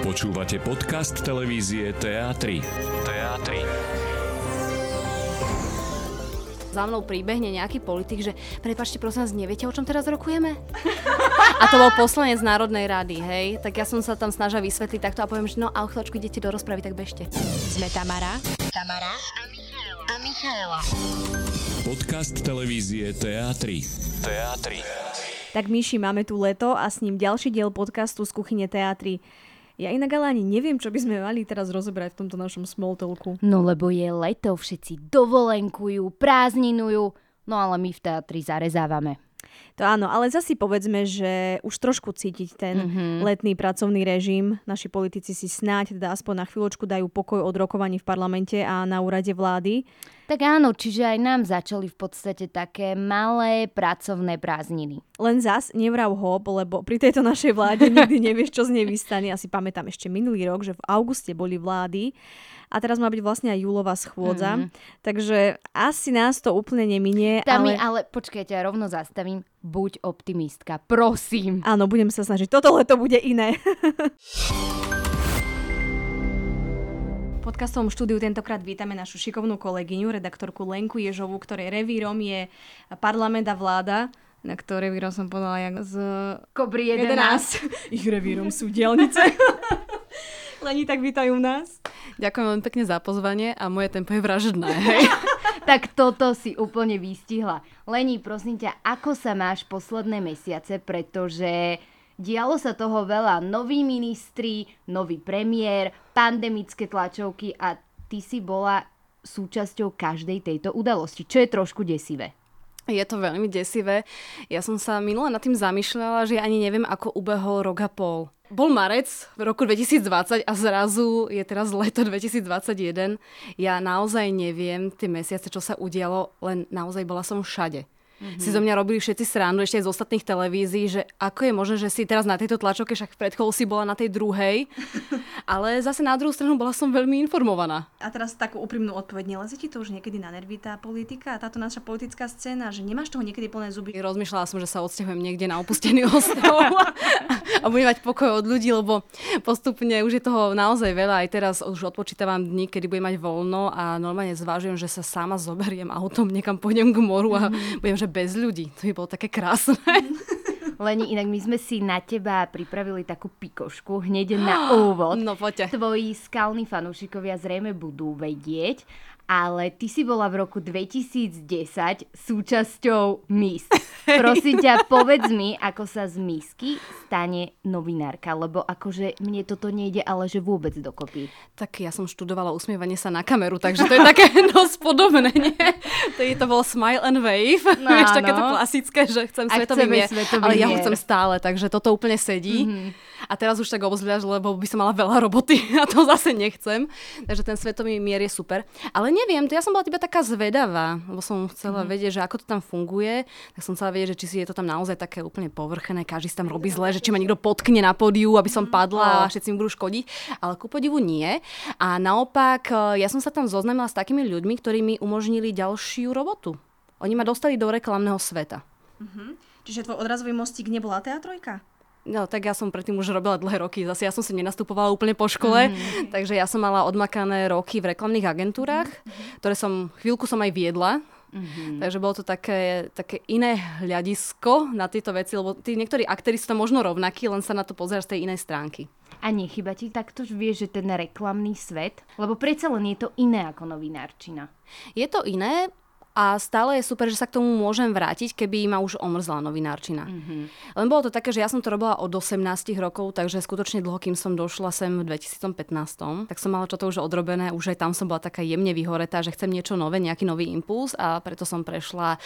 Počúvate podcast televízie TA3. TA3. za mnou príbehne nejaký politik, že prepačte, prosím vás, neviete, o čom teraz rokujeme? A to bol poslanec Národnej rady, hej? Tak ja som sa tam snažila vysvetliť takto a poviem, že no a o chvíľočku idete do rozpravy, tak bežte. Sme Tamara, Tamara a Michaela. Podcast televízie TA3. TA3. Tak Myši, máme tu leto a s ním ďalší diel podcastu z kuchyne teatry. Ja inak ale ani neviem, čo by sme mali teraz rozobrať v tomto našom small talku. No lebo je leto, všetci dovolenkujú, prázdninujú, no ale my v teatri zarezávame. To áno, ale zasi povedzme, že už trošku cítiť ten mm-hmm. letný pracovný režim. Naši politici si snáď teda aspoň na chvíľočku dajú pokoj od rokovaní v parlamente a na úrade vlády. Tak áno, čiže aj nám začali v podstate také malé pracovné prázdniny. Len zas nevrav hop, lebo pri tejto našej vláde nikdy nevieš, čo z nej vystane. Asi pamätám ešte minulý rok, že v auguste boli vlády a teraz má byť vlastne aj júlová schôdza. Mm. Takže asi nás to úplne neminie. Tami, ale... ale počkajte, ja rovno zastavím. Buď optimistka, prosím. Áno, budem sa snažiť. Toto leto bude iné. podcastovom štúdiu tentokrát vítame našu šikovnú kolegyňu, redaktorku Lenku Ježovú, ktorej revírom je parlament a vláda na ktoré revírom som povedala jak z... Kobry 11. 11. Ich revírom sú dielnice. Leni, tak vítajú nás. Ďakujem veľmi pekne za pozvanie a moje tempo je vražedné. Hej. tak toto si úplne vystihla. Leni, prosím ťa, ako sa máš posledné mesiace, pretože Dialo sa toho veľa. Noví ministri, nový premiér, pandemické tlačovky a ty si bola súčasťou každej tejto udalosti, čo je trošku desivé. Je to veľmi desivé. Ja som sa minule nad tým zamýšľala, že ani neviem, ako ubehol rok a pol. Bol marec v roku 2020 a zrazu je teraz leto 2021. Ja naozaj neviem tie mesiace, čo sa udialo, len naozaj bola som všade mm-hmm. si zo mňa robili všetci srandu ešte aj z ostatných televízií, že ako je možné, že si teraz na tejto tlačovke, však v predcholu si bola na tej druhej, ale zase na druhú stranu bola som veľmi informovaná. A teraz takú úprimnú odpoveď, neleze ti to už niekedy na nervy tá politika, táto naša politická scéna, že nemáš toho niekedy plné zuby? Rozmýšľala som, že sa odsťahujem niekde na opustený ostrov a budem mať pokoj od ľudí, lebo postupne už je toho naozaj veľa. Aj teraz už odpočítavam dní, kedy budem mať voľno a normálne zvážujem, že sa sama zoberiem autom, niekam pôjdem k moru a mm-hmm. budem, že bez ľudí. To by bolo také krásne. Leni, inak my sme si na teba pripravili takú pikošku hneď na úvod. No poďte. Tvoji skalní fanúšikovia zrejme budú vedieť, ale ty si bola v roku 2010 súčasťou Miss. Prosím ťa, povedz mi, ako sa z Misky stane novinárka, lebo akože mne toto nejde, ale že vôbec dokopy. Tak ja som študovala usmievanie sa na kameru, takže to je také dosť podobné, nie? To, je, to bolo smile and wave, no, vieš, takéto klasické, že chcem svetový mier, ale ja ho chcem stále, takže toto úplne sedí. Mm-hmm. A teraz už tak obzvlášť, lebo by som mala veľa roboty a to zase nechcem. Takže ten svetový mier je super. Ale neviem, to ja som bola teba taká zvedavá, lebo som chcela mm-hmm. vedieť, že ako to tam funguje. Tak som chcela vedieť, že či si je to tam naozaj také úplne povrchené, každý si tam robí zle, že či ma niekto potkne na pódiu, aby som mhm. padla a všetci mi budú škodiť. Ale ku podivu nie. A naopak, e, ja som sa tam zoznámila s takými ľuďmi, ktorí mi umožnili ďalšiu robotu. Oni ma dostali do reklamného sveta. Mm-hmm. Čiže tvoj odrazový mostík nebola teatrojka? No tak ja som predtým už robila dlhé roky, zase ja som si nenastupovala úplne po škole, mm-hmm. takže ja som mala odmakané roky v reklamných agentúrach, mm-hmm. ktoré som, chvíľku som aj viedla, Mm-hmm. Takže bolo to také, také iné hľadisko na tieto veci, lebo tí niektorí aktéri sú tam možno rovnakí, len sa na to pozeráš z tej inej stránky. A nechyba ti takto, že vieš, že ten reklamný svet? Lebo predsa len je to iné ako novinárčina. Je to iné, a stále je super, že sa k tomu môžem vrátiť, keby ma už omrzla novinárčina. Mm-hmm. Len bolo to také, že ja som to robila od 18 rokov, takže skutočne dlho, kým som došla sem v 2015, tak som mala toto už odrobené, už aj tam som bola taká jemne vyhoretá, že chcem niečo nové, nejaký nový impuls a preto som prešla e,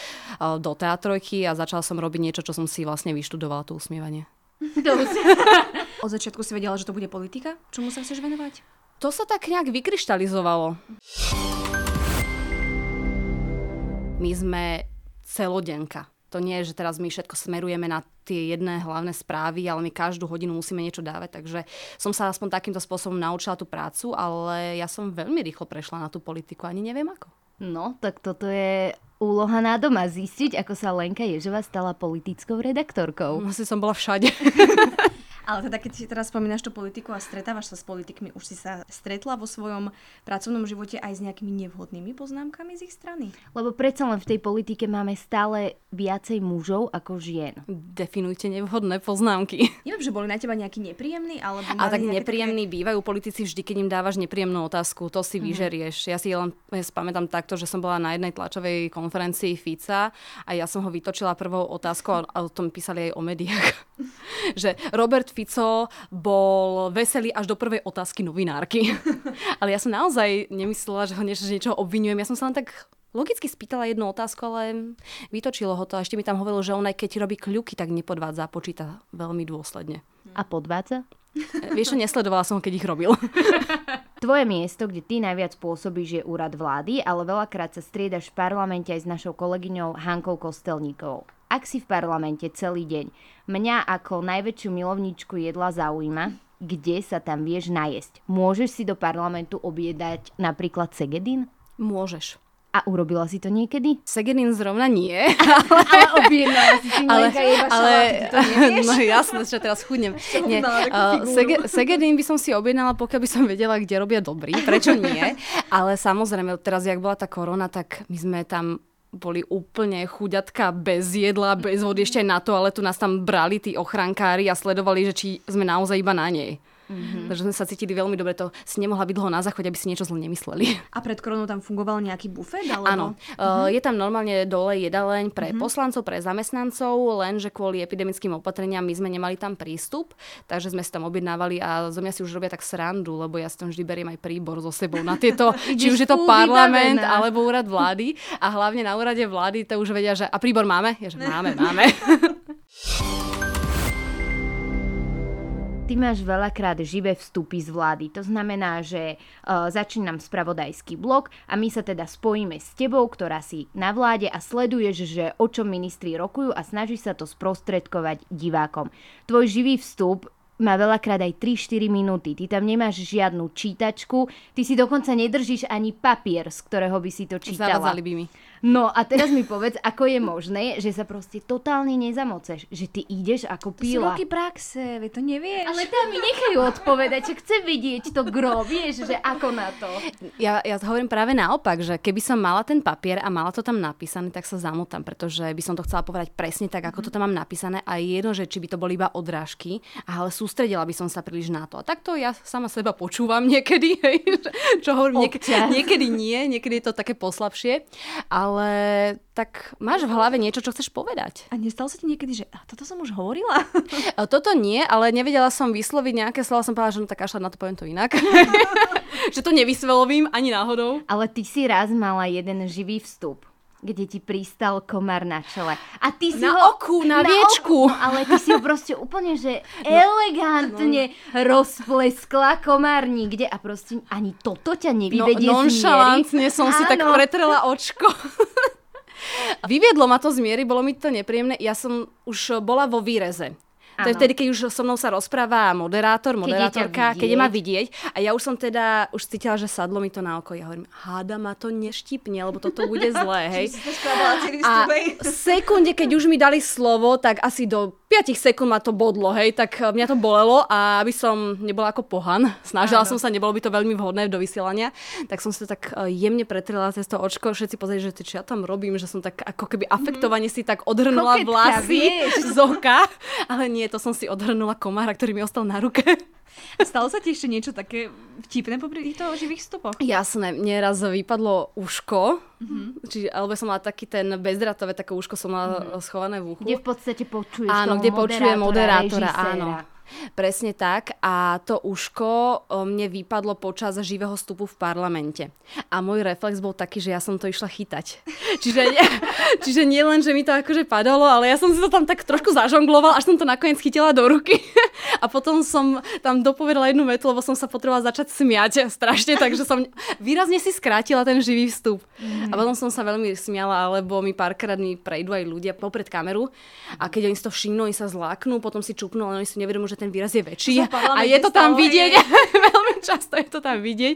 do teatrojky a začala som robiť niečo, čo som si vlastne vyštudovala, to usmievanie. Od začiatku si vedela, že to bude politika? Čomu sa chceš venovať? To sa tak nejak vykryštalizovalo my sme celodenka. To nie je, že teraz my všetko smerujeme na tie jedné hlavné správy, ale my každú hodinu musíme niečo dávať. Takže som sa aspoň takýmto spôsobom naučila tú prácu, ale ja som veľmi rýchlo prešla na tú politiku, ani neviem ako. No, tak toto je úloha na doma zistiť, ako sa Lenka Ježová stala politickou redaktorkou. Asi som bola všade. Ale teda, keď si teraz spomínaš tú politiku a stretávaš sa s politikmi, už si sa stretla vo svojom pracovnom živote aj s nejakými nevhodnými poznámkami z ich strany? Lebo predsa len v tej politike máme stále viacej mužov ako žien. Definujte nevhodné poznámky. Neviem, že boli na teba nejaký nepríjemný, alebo A tak nepríjemný také... bývajú politici vždy, keď im dávaš nepríjemnú otázku, to si mm-hmm. vyžerieš. Ja si len ja spamätám takto, že som bola na jednej tlačovej konferencii Fica a ja som ho vytočila prvou otázkou a o tom písali aj o médiách. že Robert Fico bol veselý až do prvej otázky novinárky. ale ja som naozaj nemyslela, že ho niečo, niečo obvinujem. Ja som sa len tak logicky spýtala jednu otázku, ale vytočilo ho to. A ešte mi tam hovorilo, že on aj keď robí kľuky, tak nepodvádza, počíta veľmi dôsledne. A podvádza? E, vieš, nesledovala som ho, keď ich robil. Tvoje miesto, kde ty najviac pôsobíš, je úrad vlády, ale veľakrát sa striedaš v parlamente aj s našou kolegyňou Hankou Kostelníkovou ak si v parlamente celý deň, mňa ako najväčšiu milovníčku jedla zaujíma, kde sa tam vieš najesť. Môžeš si do parlamentu objedať napríklad segedin? Môžeš. A urobila si to niekedy? Segedin zrovna nie. ale, ale objednala si si ale, jeba ale, to No jasné, že teraz chudnem. Nie. Uh, sege, segedin by som si objednala, pokiaľ by som vedela, kde robia dobrý. Prečo nie? Ale samozrejme, teraz, jak bola tá korona, tak my sme tam boli úplne chuďatka bez jedla, bez vody, ešte aj na to, ale tu nás tam brali tí ochrankári a sledovali, že či sme naozaj iba na nej. Mm-hmm. Takže sme sa cítili veľmi dobre. To si nemohla byť dlho na záchode, aby si niečo zle nemysleli. A pred koronou tam fungoval nejaký bufet? Alebo... Áno. Mm-hmm. Je tam normálne dole jedaleň pre mm-hmm. poslancov, pre zamestnancov, lenže kvôli epidemickým opatreniam my sme nemali tam prístup, takže sme si tam objednávali a zo mňa si už robia tak srandu, lebo ja si tam vždy beriem aj príbor so sebou na tieto, či už je to parlament vybavená. alebo úrad vlády. A hlavne na úrade vlády to už vedia, že a príbor máme? Ja, že máme, máme. Ty máš veľakrát živé vstupy z vlády. To znamená, že uh, začínam spravodajský blok a my sa teda spojíme s tebou, ktorá si na vláde a sleduješ, že o čom ministri rokujú a snažíš sa to sprostredkovať divákom. Tvoj živý vstup má veľakrát aj 3-4 minúty. Ty tam nemáš žiadnu čítačku, ty si dokonca nedržíš ani papier, z ktorého by si to čítala. Zavazali by mi. No a teraz mi povedz, ako je možné, že sa proste totálne nezamoceš, že ty ideš ako píla. To sú roky praxe, vy to nevieš. Ale tam mi nechajú odpovedať, že chce vidieť to gro, vieš, že ako na to. Ja, ja hovorím práve naopak, že keby som mala ten papier a mala to tam napísané, tak sa zamotám, pretože by som to chcela povedať presne tak, ako to tam mám napísané a je jedno, že či by to boli iba odrážky, ale sústredila by som sa príliš na to. A takto ja sama seba počúvam niekedy, hej, čo hovorím, niek- niekedy nie, niekedy je to také poslabšie, ale ale tak máš v hlave niečo, čo chceš povedať. A nestalo sa ti niekedy, že a toto som už hovorila? toto nie, ale nevedela som vysloviť nejaké slova, som povedala, že no tak až na to poviem to inak. že to nevysvelovím ani náhodou. Ale ty si raz mala jeden živý vstup kde ti pristal komár na čele. A ty si na ho... oku, na, na viečku. Oku, no, ale ty si ho proste úplne, že no, elegantne no. rozpleskla komár nikde a proste ani toto ťa nevyvedie no, nonšalantne som Áno. si tak pretrela očko. Vyviedlo ma to z miery, bolo mi to nepríjemné. Ja som už bola vo výreze. To je vtedy, keď už so mnou sa rozpráva moderátor, moderátorka, keď je ma vidieť. A ja už som teda, už cítila, že sadlo mi to na oko. Ja hovorím, háda ma to neštipne, lebo toto bude zlé, hej. a sekunde, keď už mi dali slovo, tak asi do 5 sekúnd ma to bodlo, hej, tak eh, mňa to bolelo a aby som nebola ako pohan, snažila Áno. som sa, nebolo by to veľmi vhodné do vysielania, tak som sa tak eh, jemne pretrela cez to očko, všetci pozreli, že čo ja tam robím, že som tak ako keby afektovane si tak odhrnula Koketka, vlasy vieš. z oka, ale nie, to som si odhrnula komára, ktorý mi ostal na ruke. Stalo sa ti ešte niečo také vtipné popri týchto živých vstupoch? Jasné, mne raz vypadlo uško, mm-hmm. čiže, alebo som mala taký ten bezdratové, také uško som mala mm-hmm. schované v uchu. Kde v podstate počuješ Áno, kde počujem moderátora, režiséra. áno. Presne tak a to uško mne vypadlo počas živého vstupu v parlamente. A môj reflex bol taký, že ja som to išla chytať. Čiže nie, čiže nie len, že mi to akože padalo, ale ja som si to tam tak trošku zažongloval, až som to nakoniec chytila do ruky. A potom som tam dopovedala jednu vetu, lebo som sa potrebovala začať smiať strašne, takže som výrazne si skrátila ten živý vstup. Mm. A potom som sa veľmi smiala, alebo mi párkrát mi prejdú aj ľudia popred kameru a keď oni si to všimnú, oni sa zláknú, potom si čupnú, ale oni si nevedomujú, že ten výraz je väčší a je to tam vidieť, veľmi často je to tam vidieť.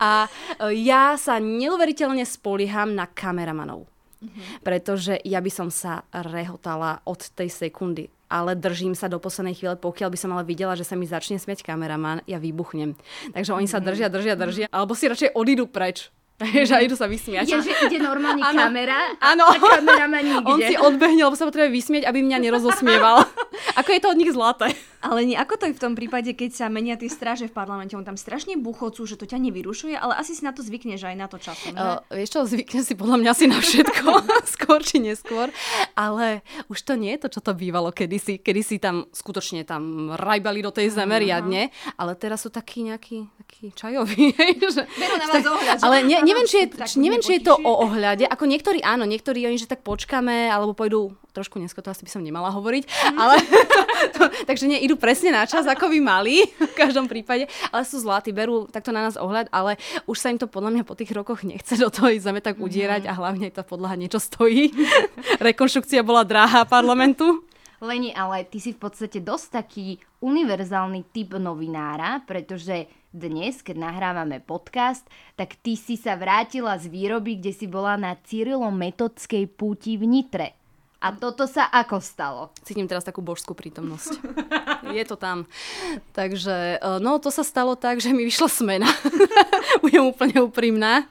A e, ja sa neuveriteľne spolieham na kameramanov. Mm-hmm. Pretože ja by som sa rehotala od tej sekundy. Ale držím sa do poslednej chvíle, pokiaľ by som ale videla, že sa mi začne smiať kameraman, ja vybuchnem. Takže oni sa držia, držia, držia, alebo si radšej odídu preč. že idú sa vysmiať. Je, že ide normálne ano, kamera ano. a kamera nikde. On si odbehne, lebo sa potrebuje vysmieť, aby mňa nerozosmieval. Ako je to od nich zlaté. Ale nie, ako to je v tom prípade, keď sa menia tie stráže v parlamente? On tam strašne buchocú, že to ťa nevyrušuje, ale asi si na to zvykneš aj na to časom. Uh, vieš čo, zvykne si podľa mňa si na všetko, skôr či neskôr. Ale už to nie je to, čo to bývalo kedysi. Kedysi tam skutočne tam rajbali do tej zeme riadne, ale teraz sú takí nejakí taký čajoví. že, na vás ohľad. Ale ne, neviem, či je, neviem, či je to o ohľade. Ako niektorí áno, niektorí oni, že tak počkáme, alebo pôjdu trošku neskôr, to asi by som nemala hovoriť, mm. ale to, to, takže nie, idú presne na čas, ako by mali, v každom prípade, ale sú zlatí, berú takto na nás ohľad, ale už sa im to podľa mňa po tých rokoch nechce do toho zeme tak udierať mm. a hlavne tá podlaha niečo stojí. Rekonštrukcia bola dráha parlamentu. Leni, ale ty si v podstate dosť taký univerzálny typ novinára, pretože dnes, keď nahrávame podcast, tak ty si sa vrátila z výroby, kde si bola na Cyrilometodskej púti v Nitre. A toto sa ako stalo? Cítim teraz takú božskú prítomnosť. Je to tam. Takže, e, no to sa stalo tak, že mi vyšla smena. Budem úplne úprimná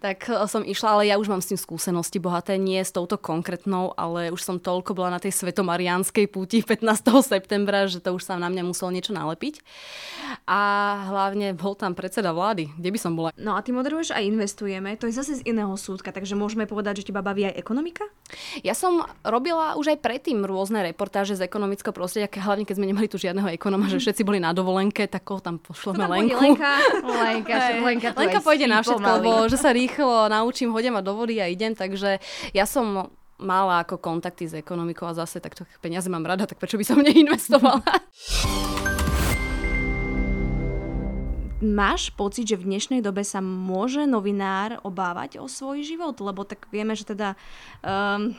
tak eh, som išla, ale ja už mám s tým skúsenosti bohaté, nie s touto konkrétnou, ale už som toľko bola na tej svetomariánskej púti 15. septembra, že to už sa na mňa muselo niečo nalepiť. A hlavne bol tam predseda vlády, kde by som bola. No a ty moderuješ a investujeme, to je zase z iného súdka, takže môžeme povedať, že teba baví aj ekonomika? Ja som robila už aj predtým rôzne reportáže z ekonomického prostredia, hlavne keď sme nemali tu žiadneho ekonoma, že všetci boli na dovolenke, tak koho tam pošleme Lenku. Lenka, Lenka, Lenka, Lenka pôjde na všetko, lebo že sa rýchlo naučím, hodím ma do vody a idem, takže ja som mala ako kontakty s ekonomikou a zase takto peniaze mám rada, tak prečo by som neinvestovala? Máš pocit, že v dnešnej dobe sa môže novinár obávať o svoj život? Lebo tak vieme, že teda um,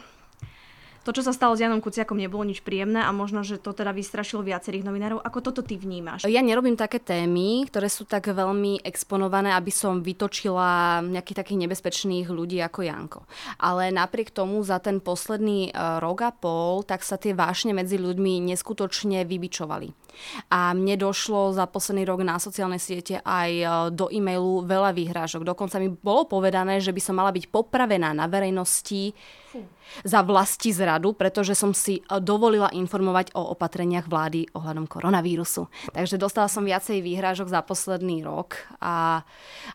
to, čo sa stalo s Janom Kuciakom, nebolo nič príjemné a možno, že to teda vystrašilo viacerých novinárov. Ako toto ty vnímaš? Ja nerobím také témy, ktoré sú tak veľmi exponované, aby som vytočila nejakých takých nebezpečných ľudí ako Janko. Ale napriek tomu za ten posledný e, rok a pol, tak sa tie vášne medzi ľuďmi neskutočne vybičovali. A mne došlo za posledný rok na sociálnej siete aj e, do e-mailu veľa výhrážok. Dokonca mi bolo povedané, že by som mala byť popravená na verejnosti za vlasti zradu, pretože som si eh, dovolila informovať o opatreniach vlády ohľadom koronavírusu. Takže dostala som viacej výhrážok za posledný rok a,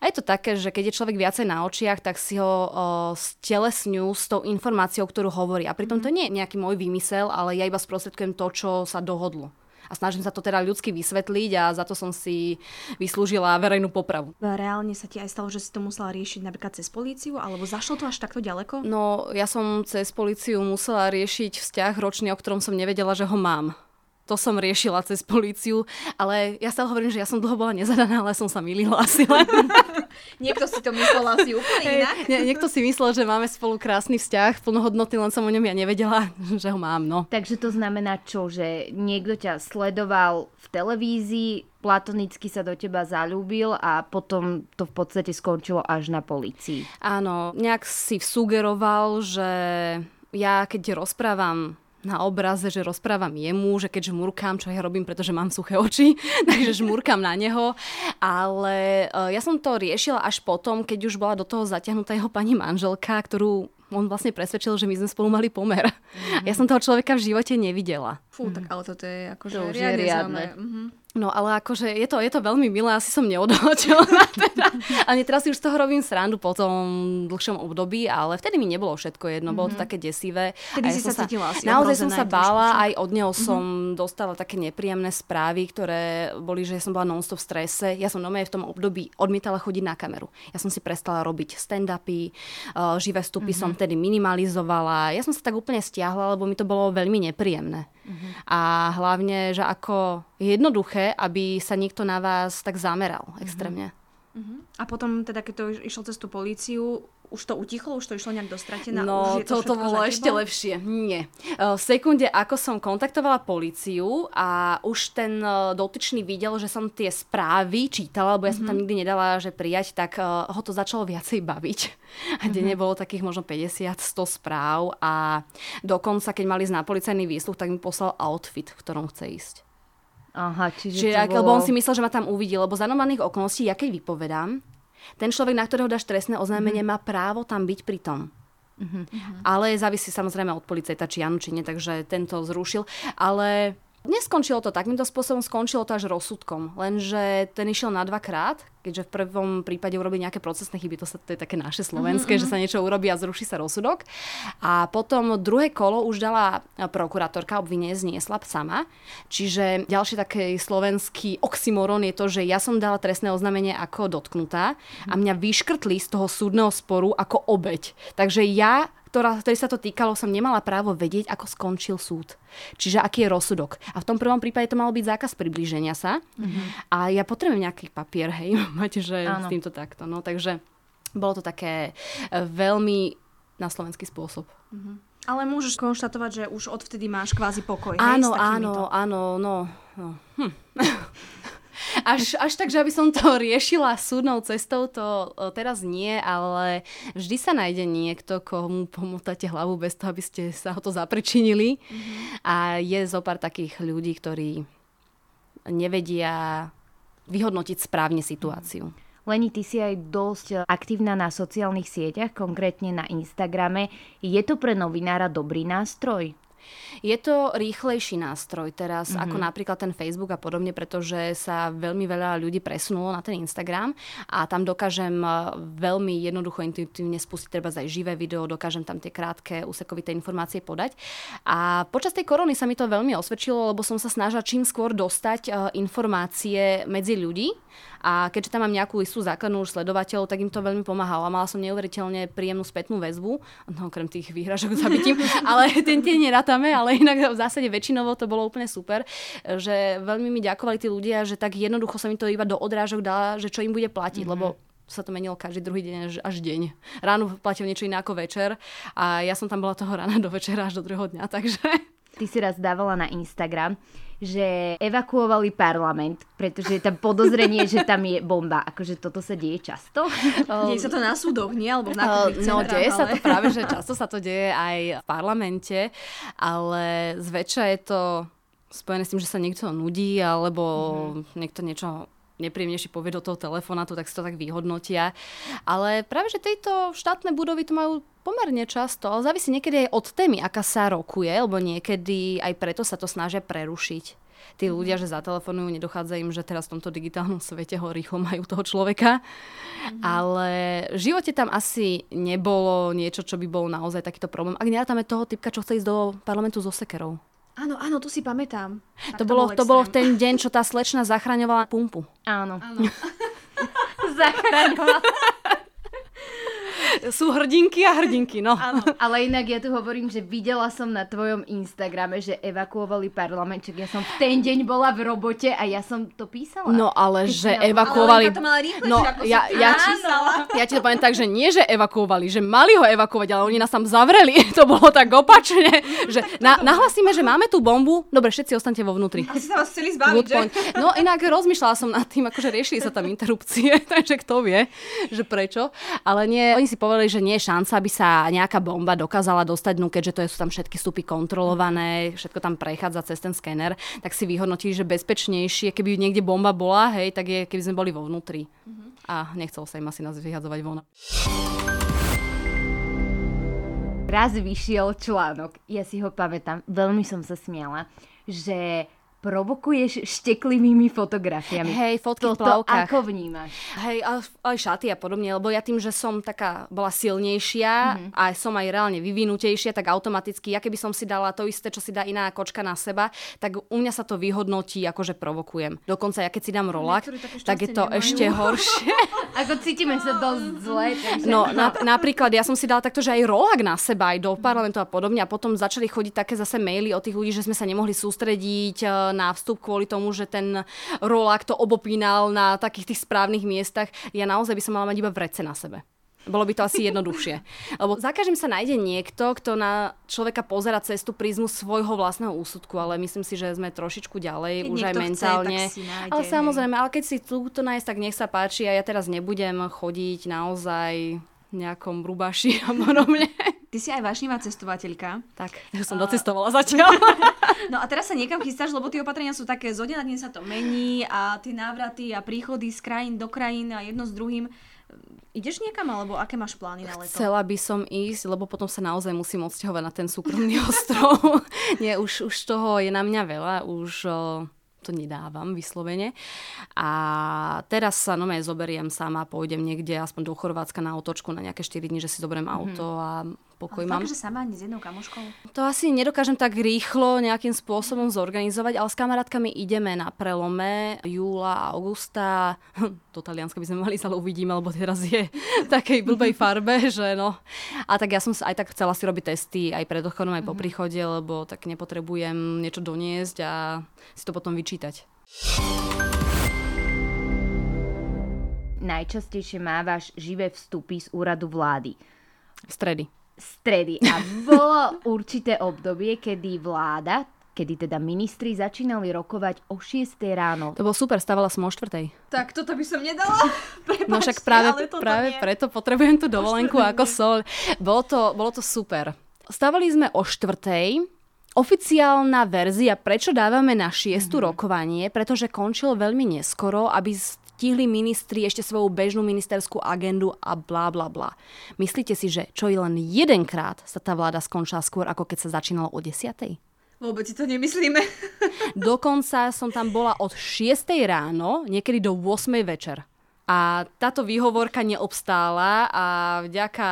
a je to také, že keď je človek viacej na očiach, tak si ho o, eh, stelesňujú s tou informáciou, ktorú hovorí. A pritom to nie je nejaký môj výmysel, ale ja iba sprostredkujem to, čo sa dohodlo a snažím sa to teda ľudsky vysvetliť a za to som si vyslúžila verejnú popravu. Reálne sa ti aj stalo, že si to musela riešiť napríklad cez políciu, alebo zašlo to až takto ďaleko? No, ja som cez políciu musela riešiť vzťah ročný, o ktorom som nevedela, že ho mám to som riešila cez políciu, ale ja sa hovorím, že ja som dlho bola nezadaná, ale som sa milila asi len. niekto si to myslel asi úplne inak. Nie, niekto si myslel, že máme spolu krásny vzťah, plnohodnotný, len som o ňom ja nevedela, že ho mám. No. Takže to znamená čo, že niekto ťa sledoval v televízii, platonicky sa do teba zalúbil a potom to v podstate skončilo až na policii. Áno, nejak si sugeroval, že ja keď rozprávam na obraze, že rozprávam jemu, že keď žmurkám, čo ja robím, pretože mám suché oči, takže žmurkám na neho. Ale uh, ja som to riešila až potom, keď už bola do toho zatiahnutá jeho pani manželka, ktorú on vlastne presvedčil, že my sme spolu mali pomer. Mm-hmm. Ja som toho človeka v živote nevidela. Fú, mm-hmm. tak ale toto je akože to riadne. riadne. Mm-hmm. No ale akože je to, je to veľmi milé, asi som neodhodila teda. Ale teraz si už z toho robím srandu po tom dlhšom období, ale vtedy mi nebolo všetko jedno, mm-hmm. bolo to mhm. také desivé. Vtedy si sa cítila asi Naozaj som sa bála, aj od neho mm-hmm. som dostala také nepríjemné správy, ktoré boli, že som bola non-stop v strese. Ja som nome v tom období odmietala chodiť na kameru. Ja som si prestala robiť stand-upy, uh, živé vstupy mm-hmm. som tedy minimalizovala. Ja som sa tak úplne stiahla, lebo mi to bolo veľmi nepríjemné. Mm-hmm. A hlavne, že ako jednoduché, aby sa niekto na vás tak zameral extrémne. Uh-huh. A potom teda, keď to išlo cez tú políciu, už to utichlo, už to išlo nejak dostratené? No, už to toto bolo ešte lepšie. Nie. V sekunde, ako som kontaktovala políciu a už ten dotyčný videl, že som tie správy čítala, lebo ja som mm-hmm. tam mhm. nikdy nedala, že prijať, tak ho to začalo viacej baviť. A denne mm-hmm. bolo takých možno 50-100 správ a dokonca, keď mali ísť na policajný výsluch, tak mi poslal outfit, v ktorom chce ísť. Aha, čiže, čiže ak, bolo... lebo on si myslel, že ma tam uvidí, lebo za normálnych okolností, ja keď vypovedám, ten človek, na ktorého dáš trestné oznámenie, mm-hmm. má právo tam byť pri tom. Mm-hmm. Ale závisí samozrejme od policajta, či áno, či nie, takže tento zrušil. Ale Neskončilo to takýmto spôsobom, skončilo to až rozsudkom. Lenže ten išiel na dvakrát, keďže v prvom prípade urobili nejaké procesné chyby, to, sa, to je také naše slovenské, mm-hmm. že sa niečo urobí a zruší sa rozsudok. A potom druhé kolo už dala prokurátorka, obvinenie zniesla sama. Čiže ďalší taký slovenský oxymoron je to, že ja som dala trestné oznámenie ako dotknutá a mňa vyškrtli z toho súdneho sporu ako obeď. Takže ja ktorá, ktorý sa to týkalo, som nemala právo vedieť, ako skončil súd. Čiže aký je rozsudok. A v tom prvom prípade to malo byť zákaz priblíženia sa. Mm-hmm. A ja potrebujem nejaký papier, hej, máte, že Áno. s týmto takto. No, takže bolo to také e, veľmi na slovenský spôsob. Mm-hmm. Ale môžeš konštatovať, že už odvtedy máš kvázi pokoj. Áno, hej, áno, áno, no. no. Hm. až, až tak, že aby som to riešila súdnou cestou, to teraz nie, ale vždy sa nájde niekto, komu pomotáte hlavu bez toho, aby ste sa ho to zapričinili. Mm-hmm. A je zo pár takých ľudí, ktorí nevedia vyhodnotiť správne situáciu. Leni, ty si aj dosť aktívna na sociálnych sieťach, konkrétne na Instagrame. Je to pre novinára dobrý nástroj? Je to rýchlejší nástroj teraz, mm-hmm. ako napríklad ten Facebook a podobne, pretože sa veľmi veľa ľudí presunulo na ten Instagram a tam dokážem e, veľmi jednoducho intuitívne spustiť treba aj živé video, dokážem tam tie krátke úsekovité informácie podať. A počas tej korony sa mi to veľmi osvedčilo, lebo som sa snažila čím skôr dostať e, informácie medzi ľudí a keďže tam mám nejakú istú základnú už sledovateľov, tak im to veľmi pomáhalo. A mala som neuveriteľne príjemnú spätnú väzbu, no okrem tých výhražok zabitím, ale ten tie nerátame, ale inak v zásade väčšinovo to bolo úplne super, že veľmi mi ďakovali tí ľudia, že tak jednoducho sa mi to iba do odrážok dala, že čo im bude platiť, mm-hmm. lebo sa to menilo každý druhý deň až, až deň. Ráno platil niečo iné ako večer a ja som tam bola toho rána do večera až do druhého dňa, takže... Ty si raz dávala na Instagram, že evakuovali parlament, pretože je tam podozrenie, že tam je bomba. Akože toto sa deje často? Deje sa to na súdoch, nie? Alebo v nákupných No, deje ale... sa to práve, že často sa to deje aj v parlamente, ale zväčša je to spojené s tým, že sa niekto nudí, alebo mm-hmm. niekto niečo nepríjemnejšie povie do toho telefonátu, tak si to tak vyhodnotia. Ale práve, že tejto štátne budovy to majú pomerne často, ale závisí niekedy aj od témy, aká sa rokuje, lebo niekedy aj preto sa to snažia prerušiť tí mhm. ľudia, že zatelefonujú, nedochádza im, že teraz v tomto digitálnom svete ho rýchlo majú toho človeka. Mm-hmm. Ale v živote tam asi nebolo niečo, čo by bol naozaj takýto problém. Ak nerátame toho typka, čo chce ísť do parlamentu so sekerou. Áno, áno, to si pamätám. to, to, bolo, to bolo v ten deň, čo tá slečna zachraňovala pumpu. Áno. áno. zachraňovala sú hrdinky a hrdinky, no. Áno. Ale inak ja tu hovorím, že videla som na tvojom Instagrame, že evakuovali parlament, ja som v ten deň bola v robote a ja som to písala. No ale že evakuovali... Ale to mala rýchlejšie, no, ako ja, ja, ti, ja ti to poviem tak, že nie, že evakuovali, že mali ho evakuovať, ale oni nás tam zavreli. To bolo tak opačne, že na, nahlasíme, že máme tú bombu, dobre, všetci ostanete vo vnútri. Asi sa vás chceli zbaviť, že? No inak rozmýšľala som nad tým, akože riešili sa tam interrupcie, takže kto vie, že prečo. Ale nie, oni si povedali, že nie je šanca, aby sa nejaká bomba dokázala dostať, no keďže to sú tam všetky stupy kontrolované, všetko tam prechádza cez ten skener, tak si vyhodnotili, že bezpečnejšie, keby niekde bomba bola, hej, tak je, keby sme boli vo vnútri. Mm-hmm. A nechcelo sa im asi nás vyhadzovať von. Raz vyšiel článok, ja si ho pamätám, veľmi som sa smiala, že provokuješ šteklivými fotografiami. Hej, fotky Toto v plavkách. ako vnímaš? Hej, aj šaty a podobne, lebo ja tým, že som taká bola silnejšia mm-hmm. a som aj reálne vyvinutejšia, tak automaticky, ja keby som si dala to isté, čo si dá iná kočka na seba, tak u mňa sa to vyhodnotí, akože provokujem. Dokonca ja keď si dám rolak, tak je to nemajú. ešte horšie. ako cítime sa dosť zle. No, na, napríklad ja som si dala takto, že aj rolak na seba, aj do parlamentu a podobne a potom začali chodiť také zase maily od tých ľudí, že sme sa nemohli sústrediť na vstup kvôli tomu, že ten rolák to obopínal na takých tých správnych miestach. Ja naozaj by som mala mať iba vrece na sebe. Bolo by to asi jednoduchšie. Lebo za každým sa nájde niekto, kto na človeka pozera cez tú prízmu svojho vlastného úsudku, ale myslím si, že sme trošičku ďalej, keď už aj mentálne. Chce, nájde, ale samozrejme, ale keď si túto nájsť, tak nech sa páči a ja teraz nebudem chodiť naozaj nejakom rubaši a podobne. Ty si aj vášnivá cestovateľka. Tak, ja som docestovala zatiaľ. no a teraz sa niekam chystáš, lebo tie opatrenia sú také, zo dňa na deň sa to mení a tie návraty a príchody z krajín do krajín a jedno s druhým. Ideš niekam, alebo aké máš plány na leto? Chcela by som ísť, lebo potom sa naozaj musím odsťahovať na ten súkromný ostrov. Nie, už, už toho je na mňa veľa, už... To nedávam vyslovene. A teraz sa no zoberiem sama, pôjdem niekde aspoň do Chorvátska na otočku na nejaké 4 dní, že si zoberiem mm-hmm. auto a pokoj mám. že sama ani s jednou kamoškou? To asi nedokážem tak rýchlo nejakým spôsobom zorganizovať, ale s kamarátkami ideme na prelome júla a augusta. Do Talianska by sme mali, ale uvidíme, lebo teraz je v takej blbej farbe, že no. A tak ja som aj tak chcela si robiť testy aj pred odchodom, aj po mhm. príchode, lebo tak nepotrebujem niečo doniesť a si to potom vyčítať. Najčastejšie mávaš živé vstupy z úradu vlády. Stredy stredy. A bolo určité obdobie, kedy vláda, kedy teda ministri začínali rokovať o 6 ráno. To bolo super, stávala som o 4. Tak toto by som nedala. Prepačte, no však práve, práve preto potrebujem tú dovolenku ako sol. Bolo to, bolo to super. Stávali sme o 4. Oficiálna verzia, prečo dávame na šiestu mm-hmm. rokovanie, pretože končilo veľmi neskoro, aby stihli ministri ešte svoju bežnú ministerskú agendu a bla bla bla. Myslíte si, že čo i len jedenkrát sa tá vláda skončila skôr, ako keď sa začínalo o desiatej? Vôbec si to nemyslíme. Dokonca som tam bola od 6 ráno, niekedy do 8 večer. A táto výhovorka neobstála a vďaka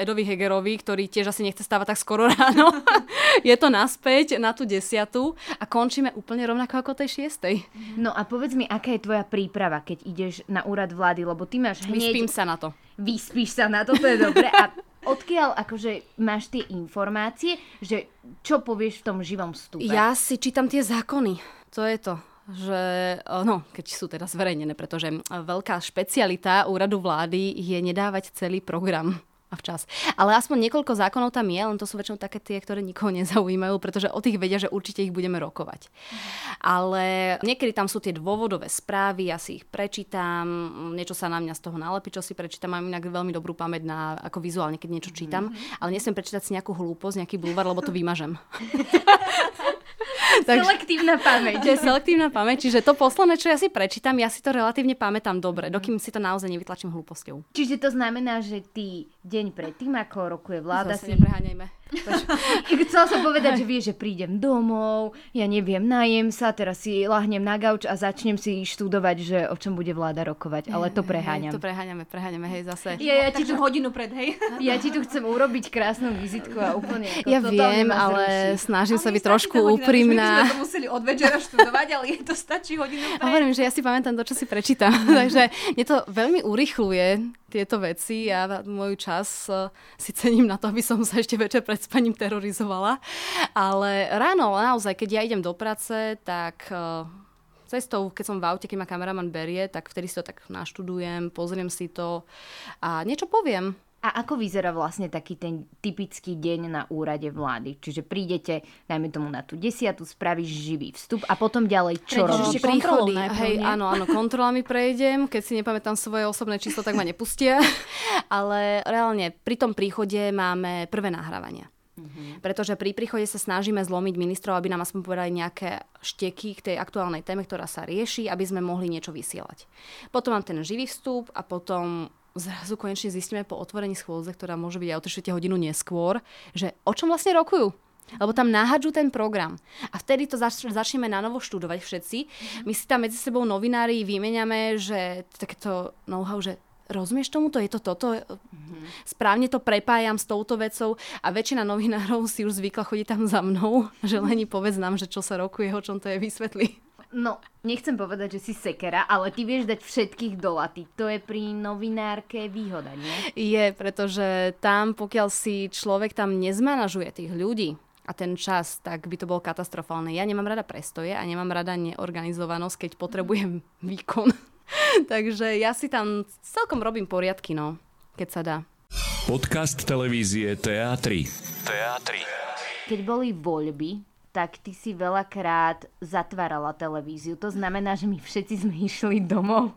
Edovi Hegerovi, ktorý tiež asi nechce stávať tak skoro ráno, je to naspäť na tú desiatu a končíme úplne rovnako ako tej šiestej. No a povedz mi, aká je tvoja príprava, keď ideš na úrad vlády, lebo ty máš hneď... Vyspím sa na to. Vyspíš sa na to, to je dobre. A odkiaľ akože máš tie informácie, že čo povieš v tom živom vstupe? Ja si čítam tie zákony. To je to že, no, keď sú teda zverejnené, pretože veľká špecialita úradu vlády je nedávať celý program a včas. Ale aspoň niekoľko zákonov tam je, len to sú väčšinou také tie, ktoré nikoho nezaujímajú, pretože o tých vedia, že určite ich budeme rokovať. Ale niekedy tam sú tie dôvodové správy, ja si ich prečítam, niečo sa na mňa z toho nalepí, čo si prečítam, mám inak veľmi dobrú pamäť na, ako vizuálne, keď niečo čítam, mm-hmm. ale nesmiem prečítať si nejakú hlúposť, nejaký bulvar, lebo to vymažem. Takže, selektívna pamäť. To je selektívna pamäť, čiže to posledné, čo ja si prečítam, ja si to relatívne pamätám dobre, dokým si to naozaj nevytlačím hlúposťou. Čiže to znamená, že ty deň predtým, ako rokuje vláda Zase si... nepreháňajme. Chcela som povedať, že vie, že prídem domov, ja neviem, najem sa, teraz si lahnem na gauč a začnem si študovať, že o čom bude vláda rokovať, ale to preháňam. to preháňame, preháňame, hej, zase. Ja, ja ti tu hodinu pred, hej. Ja ti tu chcem urobiť krásnu vizitku a úplne. Ako ja viem, ale snažím sa byť trošku úprimná. My sme to museli od večera študovať, ale je to stačí hodinu pred. Hovorím, že ja si pamätám to, čo si prečítam, takže mne to veľmi urychluje tieto veci. Ja môj čas uh, si cením na to, aby som sa ešte večer pred spaním terorizovala. Ale ráno, naozaj, keď ja idem do práce, tak uh, cestou, keď som v aute, keď ma kameraman berie, tak vtedy si to tak naštudujem, pozriem si to a niečo poviem. A ako vyzerá vlastne taký ten typický deň na úrade vlády? Čiže prídete, dajme tomu na tú desiatu, spravíš živý vstup a potom ďalej čo robíš? Príchody, hej, áno, áno, kontrolami prejdem. Keď si nepamätám svoje osobné číslo, tak ma nepustia. Ale reálne pri tom príchode máme prvé nahrávania. Mm-hmm. Pretože pri príchode sa snažíme zlomiť ministrov, aby nám aspoň povedali nejaké šteky k tej aktuálnej téme, ktorá sa rieši, aby sme mohli niečo vysielať. Potom mám ten živý vstup a potom zrazu konečne zistíme po otvorení schôdze, ktorá môže byť aj o 3 hodinu neskôr, že o čom vlastne rokujú. Lebo tam nahadžu ten program. A vtedy to zač- začneme na novo študovať všetci. My si tam medzi sebou novinári vymeniame, že takéto know-how, že rozumieš tomu, to je to toto, mm-hmm. správne to prepájam s touto vecou a väčšina novinárov si už zvykla chodiť tam za mnou, že len povedz nám, že čo sa rokuje, o čom to je, vysvetli. No, nechcem povedať, že si sekera, ale ty vieš dať všetkých do laty. To je pri novinárke výhoda, nie? Je, pretože tam, pokiaľ si človek tam nezmanažuje tých ľudí, a ten čas, tak by to bolo katastrofálne. Ja nemám rada prestoje a nemám rada neorganizovanosť, keď potrebujem výkon. Takže ja si tam celkom robím poriadky, no, keď sa dá. Podcast televízie TA3. TA3. Keď boli voľby, tak ty si veľakrát zatvárala televíziu. To znamená, že my všetci sme išli domov.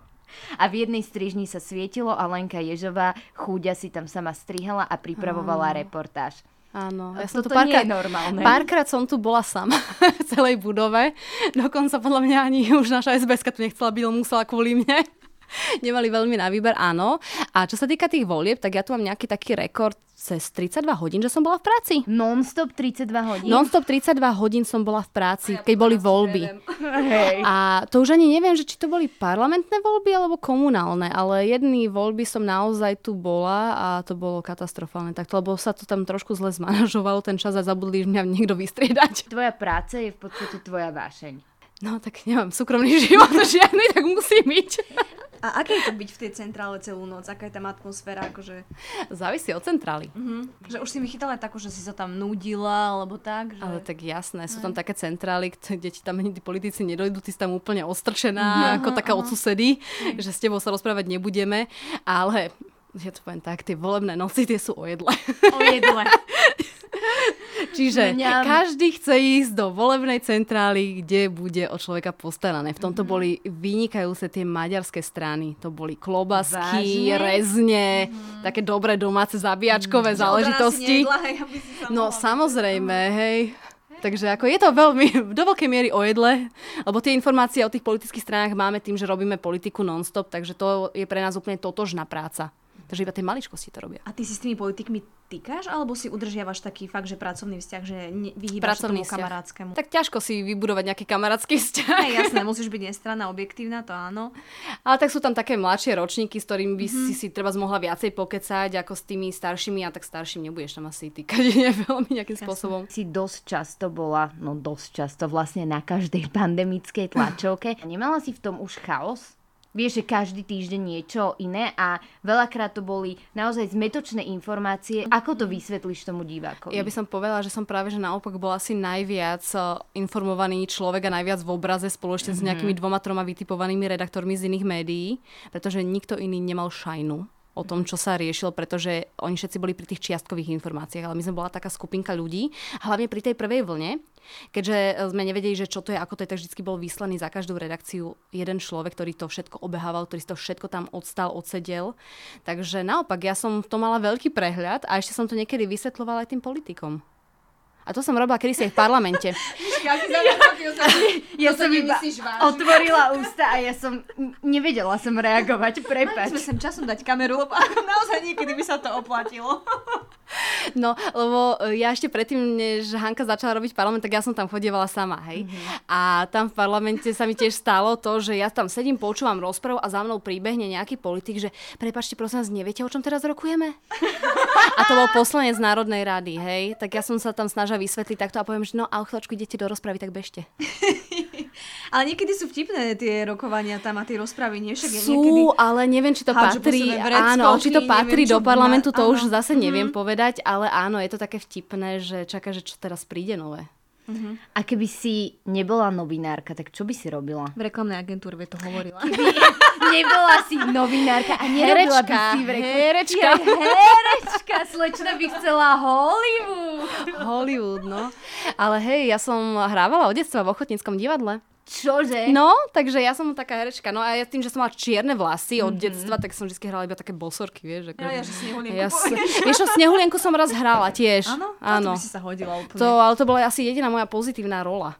A v jednej strižni sa svietilo a Lenka Ježová chúďa si tam sama strihala a pripravovala reportáž. Áno, ja som to párkrát, normálne. Párkrát som tu bola sama v celej budove. Dokonca podľa mňa ani už naša SBS tu nechcela byť, musela kvôli mne. Nemali veľmi na výber, áno. A čo sa týka tých volieb, tak ja tu mám nejaký taký rekord cez 32 hodín, že som bola v práci. Non-stop 32 hodín? Non-stop 32 hodín som bola v práci, ja keď boli voľby. Hej. A to už ani neviem, že či to boli parlamentné voľby alebo komunálne, ale jedný voľby som naozaj tu bola a to bolo katastrofálne takto, lebo sa to tam trošku zle zmanažovalo ten čas a zabudli mňa niekto vystriedať. Tvoja práca je v podstate tvoja vášeň. No tak nemám súkromný život žiadny, tak musí byť. A aké je to byť v tej centrále celú noc? Aká je tam atmosféra? Akože... Závisí od centrály. Uh-huh. Že už si mi chytala takú, že si sa tam nudila, alebo tak? Že... Ale tak jasné, sú tam také centrály, kde ti tam ani tí politici nedojdu, ty si tam úplne ostrčená, uh-huh, ako taká uh-huh. od susedy, že s tebou sa rozprávať nebudeme, ale ja to poviem tak, tie volebné noci, tie sú o jedle. O jedle. Čiže Mňam. každý chce ísť do volebnej centrály, kde bude o človeka postarané. V tomto mm-hmm. boli vynikajúce tie maďarské strany. To boli klobasky, Vážne? rezne, mm-hmm. také dobré domáce zabíjačkové mm. záležitosti. Nejedla, hej, no samozrejme, hej. Takže ako je to veľmi do veľkej miery o jedle, lebo tie informácie o tých politických stranách máme tým, že robíme politiku non-stop, takže to je pre nás úplne totožná práca. Takže iba tie maličkosti to robia. A ty si s tými politikmi týkaš, alebo si udržiavaš taký fakt, že pracovný vzťah, že ne, vyhýbaš pracovný tomu kamarátskému? Tak ťažko si vybudovať nejaký kamarátsky vzťah. Hey, jasné, musíš byť nestranná, objektívna, to áno. Ale tak sú tam také mladšie ročníky, s ktorými by mm-hmm. si si treba mohla viacej pokecať, ako s tými staršími, a tak starším nebudeš tam asi týkať nie, veľmi nejakým Jasne. spôsobom. Si dosť často bola, no dosť často vlastne na každej pandemickej tlačovke. Nemala si v tom už chaos? Vieš, že každý týždeň niečo iné a veľakrát to boli naozaj zmetočné informácie. Ako to vysvetlíš tomu divákovi? Ja by som povedala, že som práve že naopak bol asi najviac eh, informovaný človek a najviac v obraze spoločne mm-hmm. s mhm. nejakými dvoma, troma vytipovanými redaktormi z iných médií, pretože nikto iný nemal šajnu o tom, čo sa riešilo, pretože oni všetci boli pri tých čiastkových informáciách, ale my sme bola taká skupinka ľudí, hlavne pri tej prvej vlne, keďže e, sme nevedeli, že čo to je, ako to je, tak vždy bol vyslaný za každú redakciu jeden človek, ktorý to všetko obehával, ktorý to všetko tam odstal, odsedel. Takže naopak, ja som to mala veľký prehľad a ešte som to niekedy vysvetlovala aj tým politikom. A to som robila kedy si aj v parlamente. ja som iba otvorila ústa a ja som nevedela som reagovať, prepač. Mali sme sem časom dať kameru, lebo naozaj niekedy by sa to oplatilo. No, lebo e, ja ešte predtým, než Hanka začala robiť parlament, tak ja som tam chodievala sama, hej. Mm-hmm. A tam v parlamente sa mi tiež stalo to, že ja tam sedím, počúvam rozprávu a za mnou príbehne nejaký politik, že prepačte, prosím vás, neviete, o čom teraz rokujeme? a to bol poslanec Národnej rady, hej. Tak ja som sa tam snažila vysvetliť takto a poviem, že no a o chvíľočku idete do rozpravy, tak bežte. Ale niekedy sú vtipné tie rokovania tam a tie rozpravy, nie? Však sú, niekedy... ale neviem, či to patrí, áno, či to patrí neviem, do parlamentu, to áno. už zase neviem mm-hmm. povedať, ale áno, je to také vtipné, že čaká, že čo teraz príde nové. Uh-huh. A keby si nebola novinárka, tak čo by si robila? V reklamnej agentúre by to hovorila. Keby nebola si novinárka a nerobila herečka, by si v reklamnej... Herečka. Herečka, slečna by chcela Hollywood. Hollywood, no. Ale hej, ja som hrávala od detstva v Ochotníckom divadle. Čože? No, takže ja som taká herečka. No a ja tým, že som mala čierne vlasy od mm-hmm. detstva, tak som vždy hrala iba také bosorky, vieš. Ako... Ja, ja, že snehulienku ja, Vieš čo, snehulienku som raz hrala tiež. Áno? Áno. To by si sa hodila úplne. To, ale to bola asi jediná moja pozitívna rola.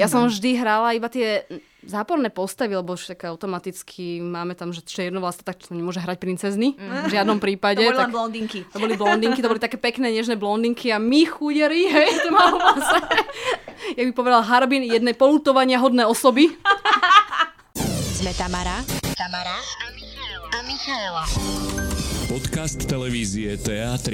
Ja som vždy hrala iba tie záporné postavy, lebo však automaticky máme tam, že čiernovlasta, tak nemôže hrať princezny mm. v žiadnom prípade. To boli tak, len blondinky. To boli blondinky, to boli také pekné, nežné blondinky a my chuderi, hej, to malo Ja by povedala Harbin jednej polutovania hodné osoby. Sme Tamara, Tamara a Michaela. Podcast televízie TA3.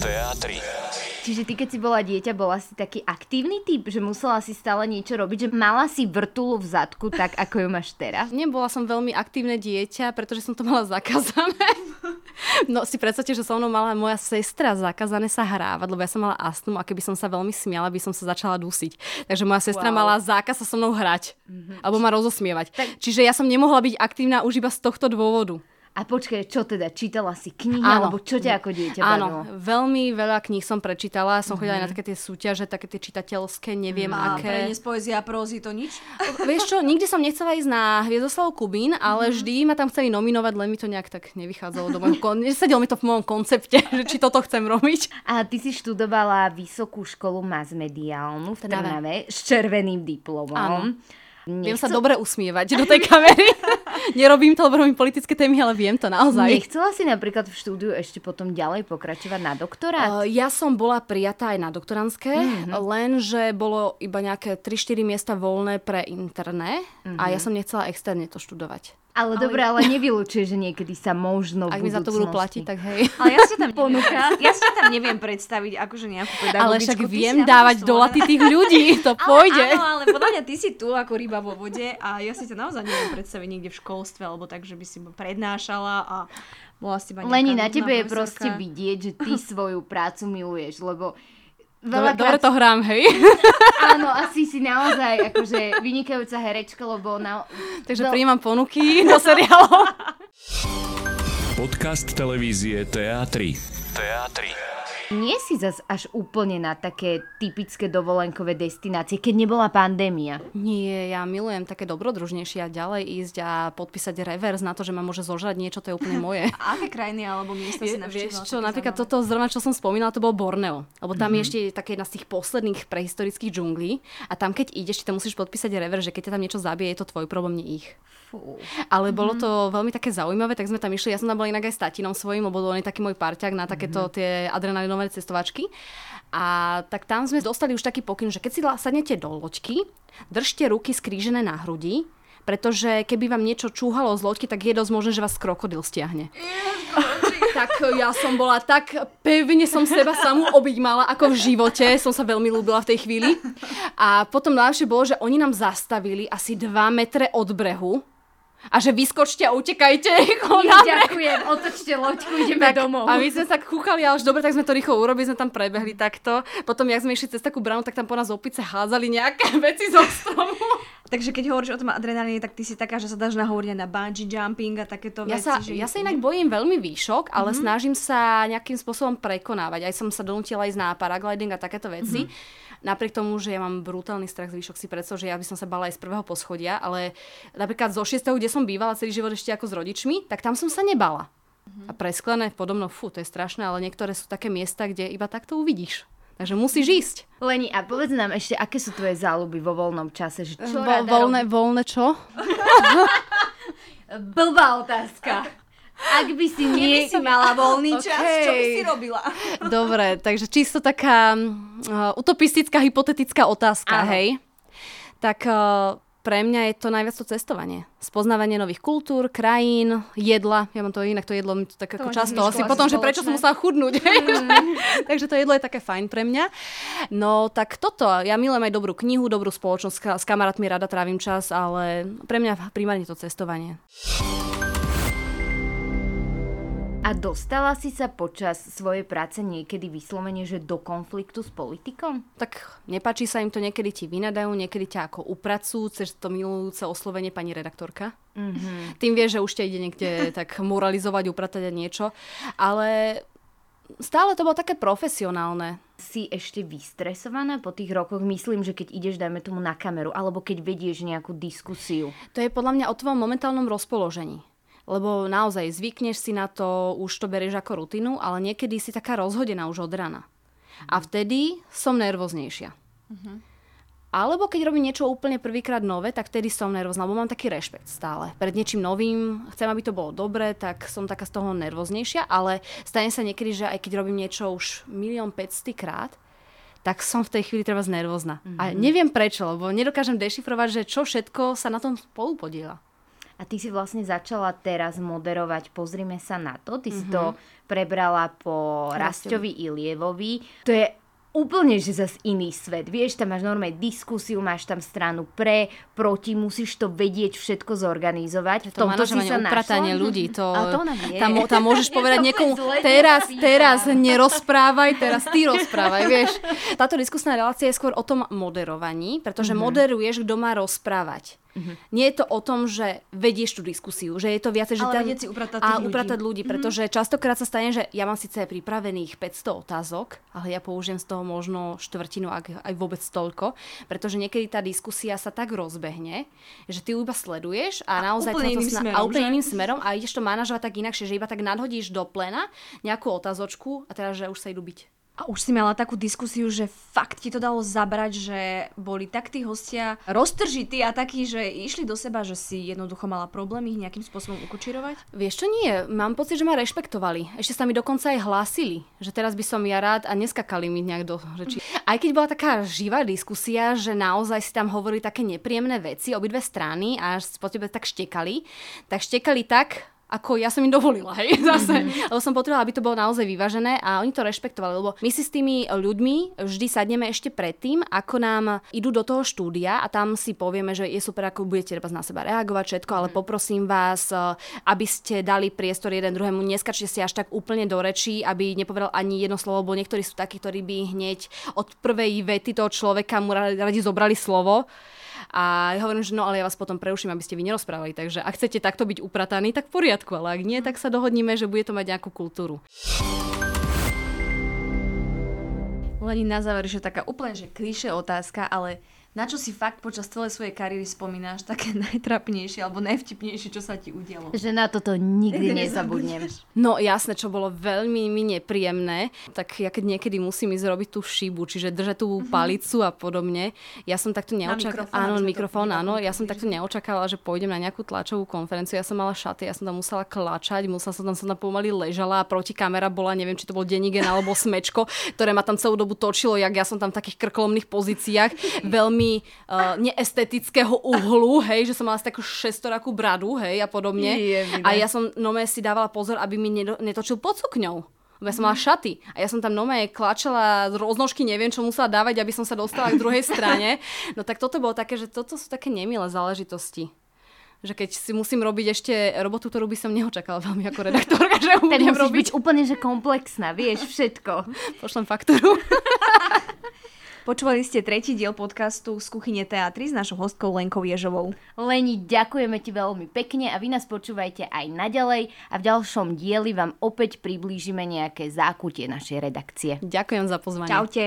TA3. Čiže ty, keď si bola dieťa, bola si taký aktívny typ, že musela si stále niečo robiť, že mala si vrtulu v zadku, tak ako ju máš teraz? Nebola som veľmi aktívne dieťa, pretože som to mala zakázané. No si predstavte, že so mnou mala moja sestra zakázané sa hrávať, lebo ja som mala astmu a keby som sa veľmi smiala, by som sa začala dusiť. Takže moja sestra wow. mala zákaz sa so mnou hrať. Mm-hmm. Alebo ma rozosmievať. Tak... Čiže ja som nemohla byť aktívna už iba z tohto dôvodu. A počkaj, čo teda? Čítala si knihy, áno. alebo čo ťa ako dieťa Áno, bavilo? veľmi veľa kníh som prečítala. Som mm-hmm. chodila aj na mhm. také tie súťaže, také tie čitateľské, neviem aké. A pre poézia a prózy to nič? Vieš čo, nikdy som nechcela ísť na Hviezdoslav Kubín, ale mm-hmm. vždy ma tam chceli nominovať, len mi to nejak tak nevychádzalo do môjho kon... Nesedelo mi to v môjom koncepte, že či toto chcem robiť. A ty si študovala vysokú školu masmediálnu v Trnave s červeným diplomom. Áno. Nechcel... Viem sa dobre usmievať do tej kamery. Nerobím to, lebo robím politické témy, ale viem to naozaj. Nechcela si napríklad v štúdiu ešte potom ďalej pokračovať na doktorát? Uh, ja som bola prijatá aj na doktorantské, mm-hmm. lenže bolo iba nejaké 3-4 miesta voľné pre interné mm-hmm. a ja mhm. som nechcela externe to študovať. Ale, ale... dobre, ale nevylučuje, že niekedy sa možno Ak mi za to budú platiť, tak hej. Ale ja si tam ponúka, ja si tam neviem predstaviť akože nejakú pedagogičku. Ale však viem dávať do laty tých ľudí, to pôjde. Ale, áno, ale podľa mňa ty si tu ako ryba vo vode a ja si to naozaj neviem predstaviť niekde v školstve, alebo tak, že by si prednášala a bola si Leni, na tebe je proste vidieť, že ty svoju prácu miluješ, lebo Veľa dobre, dobre to hrám, hej. Áno, asi si naozaj akože vynikajúca herečka, lebo na... Takže do... prijímam ponuky do seriálu. Podcast televízie Teatry. Teatry nie si zas až úplne na také typické dovolenkové destinácie, keď nebola pandémia. Nie, ja milujem také dobrodružnejšie a ďalej ísť a podpísať revers na to, že ma môže zožrať niečo, to je úplne moje. a aké krajiny alebo miesta si navštívila? Vieš čo, napríklad zaujímavé. toto zrovna, čo som spomínala, to bolo Borneo. Lebo tam mm-hmm. je mhm. ešte také jedna z tých posledných prehistorických džunglí a tam keď ideš, ty tam musíš podpísať revers, že keď ťa tam niečo zabije, je to tvoj problém, nie ich. Fú. Ale bolo mhm. to veľmi také zaujímavé, tak sme tam išli. Ja som tam bola inak aj s tatinom svojím, lebo on je taký môj parťák na takéto mm-hmm. tie adrenalinové cestovačky. A tak tam sme dostali už taký pokyn, že keď si sadnete do loďky, držte ruky skrížené na hrudi, pretože keby vám niečo čúhalo z loďky, tak je dosť možné, že vás krokodil stiahne. tak ja som bola tak pevne som seba samú mala ako v živote. Som sa veľmi ľúbila v tej chvíli. A potom najlepšie bolo, že oni nám zastavili asi 2 metre od brehu a že vyskočte a utekajte. Nie, ďakujem, otočte loďku, ideme tak, domov. A my sme sa kúchali, ale už dobre, tak sme to rýchlo urobili, sme tam prebehli takto. Potom, jak sme išli cez takú bránu, tak tam po nás opice hádzali nejaké veci zo stromu. Takže keď hovoríš o tom adrenalíne, tak ty si taká, že sa dáš nahovoriť na bungee jumping a takéto ja veci. Sa, že... Ja sa inak bojím veľmi výšok, ale mm-hmm. snažím sa nejakým spôsobom prekonávať. Aj som sa donútila ísť na paragliding a takéto veci. Mm-hmm napriek tomu, že ja mám brutálny strach z výšok, si predstav, že ja by som sa bala aj z prvého poschodia, ale napríklad zo 6. kde som bývala celý život ešte ako s rodičmi, tak tam som sa nebala. Mm-hmm. A presklené podobno, fú, to je strašné, ale niektoré sú také miesta, kde iba takto uvidíš. Takže musíš ísť. Leni, a povedz nám ešte, aké sú tvoje záľuby vo voľnom čase? Že čo Vo, voľné, voľné čo? Blbá otázka. Ak by si nie... Keby si mala voľný čas, okay. čo by si robila? Dobre, takže čisto taká uh, utopistická, hypotetická otázka, Áno. hej? Tak uh, pre mňa je to najviac to cestovanie. Spoznávanie nových kultúr, krajín, jedla. Ja mám to inak, to jedlo to tak to ako často. Asi potom, že prečo som musela chudnúť. Mm. Takže to jedlo je také fajn pre mňa. No tak toto. Ja milujem aj dobrú knihu, dobrú spoločnosť. S kamarátmi rada trávim čas, ale pre mňa primárne to cestovanie. A dostala si sa počas svojej práce niekedy vyslovene, že do konfliktu s politikom? Tak nepáči sa im to, niekedy ti vynadajú, niekedy ťa ako upracujú, cez to milujúce oslovenie pani redaktorka. Mm-hmm. Tým vieš, že už ťa ide niekde tak moralizovať, upratať a niečo. Ale stále to bolo také profesionálne. Si ešte vystresovaná po tých rokoch? Myslím, že keď ideš, dajme tomu na kameru, alebo keď vedieš nejakú diskusiu. To je podľa mňa o tvojom momentálnom rozpoložení lebo naozaj zvykneš si na to, už to berieš ako rutinu, ale niekedy si taká rozhodená už od rana. A vtedy som nervóznejšia. Uh-huh. Alebo keď robím niečo úplne prvýkrát nové, tak vtedy som nervózna, lebo mám taký rešpekt stále. Pred niečím novým, chcem, aby to bolo dobré, tak som taká z toho nervóznejšia, ale stane sa niekedy, že aj keď robím niečo už milión 500 krát, tak som v tej chvíli treba nervózna. Mm-hmm. A mhm. neviem prečo, lebo nedokážem dešifrovať, že čo všetko sa na tom spolu podiela. A ty si vlastne začala teraz moderovať Pozrime sa na to. Ty mm-hmm. si to mhm. prebrala po Rastovi Ilievovi. To je úplne, že zase iný svet. Vieš, tam máš normálne diskusiu, máš tam stranu pre, proti, musíš to vedieť všetko zorganizovať. To manažovanie, upratanie ľudí, to, to tam, tam môžeš povedať niekomu, teraz, teraz nerozprávaj, teraz ty rozprávaj, vieš. Táto diskusná relácia je skôr o tom moderovaní, pretože mm-hmm. moderuješ, kto má rozprávať. Uh-huh. Nie je to o tom, že vedieš tú diskusiu, že je to viacej, že tam... si upratať a ľudí. upratať ľudí, mhm. pretože uh-huh. častokrát sa stane, že ja mám síce pripravených 500 otázok, ale ja použijem z toho možno štvrtinu, ak aj vôbec toľko, pretože niekedy tá diskusia sa tak rozbehne, že ty ju iba sleduješ a, a naozaj úplne iným smerom, a úplne iným smerom a ideš to manažovať tak inakšie, že iba tak nadhodíš do plena nejakú otázočku a teraz, že už sa idú byť. A už si mala takú diskusiu, že fakt ti to dalo zabrať, že boli tak tí hostia roztržití a takí, že išli do seba, že si jednoducho mala problém ich nejakým spôsobom ukočirovať? Vieš čo nie, mám pocit, že ma rešpektovali. Ešte sa mi dokonca aj hlásili, že teraz by som ja rád a neskakali mi nejak do reči. Aj keď bola taká živá diskusia, že naozaj si tam hovorili také nepríjemné veci, obidve strany a po tebe tak štekali, tak štekali tak, ako ja som im dovolila, hej, zase. Mm-hmm. Lebo som potrebovala, aby to bolo naozaj vyvážené a oni to rešpektovali, lebo my si s tými ľuďmi vždy sadneme ešte predtým, ako nám idú do toho štúdia a tam si povieme, že je super, ako budete treba na seba reagovať všetko, ale mhm. poprosím vás, eh, aby ste dali priestor jeden druhému, neskačte si až tak úplne do rečí, aby nepovedal ani jedno slovo, lebo niektorí sú takí, ktorí by hneď od prvej vety toho človeka mu radi zobrali slovo. A ja hovorím, že no ale ja vás potom preuším, aby ste vy nerozprávali. Takže ak chcete takto byť uprataní, tak v poriadku, ale ak nie, tak sa dohodníme, že bude to mať nejakú kultúru. Len na záver, že taká úplne že klíše otázka, ale na čo si fakt počas celej svojej kariéry spomínaš také najtrapnejšie alebo najvtipnejšie, čo sa ti udialo? Že na toto nikdy nezabudnem. No jasné, čo bolo veľmi mi nepríjemné, tak ja keď niekedy musím ísť robiť tú šibu, čiže držať tú mhm. palicu a podobne, ja som takto neočakávala. Áno, mikrofón, áno, ja som takto neočakávala, že pôjdem na nejakú tlačovú konferenciu, ja som mala šaty, ja som tam musela klačať, musela som tam sa tam pomaly ležala a proti kamera bola, neviem, či to bol Denigen alebo Smečko, ktoré ma tam celú dobu točilo, jak ja som tam v takých krkolomných pozíciách. Veľmi veľmi uh, neestetického uhlu, hej, že som mala takú šestorakú bradu, hej, a podobne. Je, a ja som nome si dávala pozor, aby mi netočil pod sukňou lebo ja som mala šaty a ja som tam nome klačala z roznožky, neviem, čo musela dávať, aby som sa dostala k druhej strane. No tak toto bolo také, že toto sú také nemilé záležitosti že keď si musím robiť ešte robotu, ktorú by som neočakala veľmi ako redaktorka, že budem robiť. byť úplne že komplexná, vieš, všetko. Pošlem faktúru. Počúvali ste tretí diel podcastu z kuchyne teatry s našou hostkou Lenkou Ježovou. Leni, ďakujeme ti veľmi pekne a vy nás počúvajte aj naďalej a v ďalšom dieli vám opäť priblížime nejaké zákutie našej redakcie. Ďakujem za pozvanie. Čaute.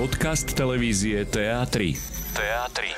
Podcast televízie Teatry. Teatry.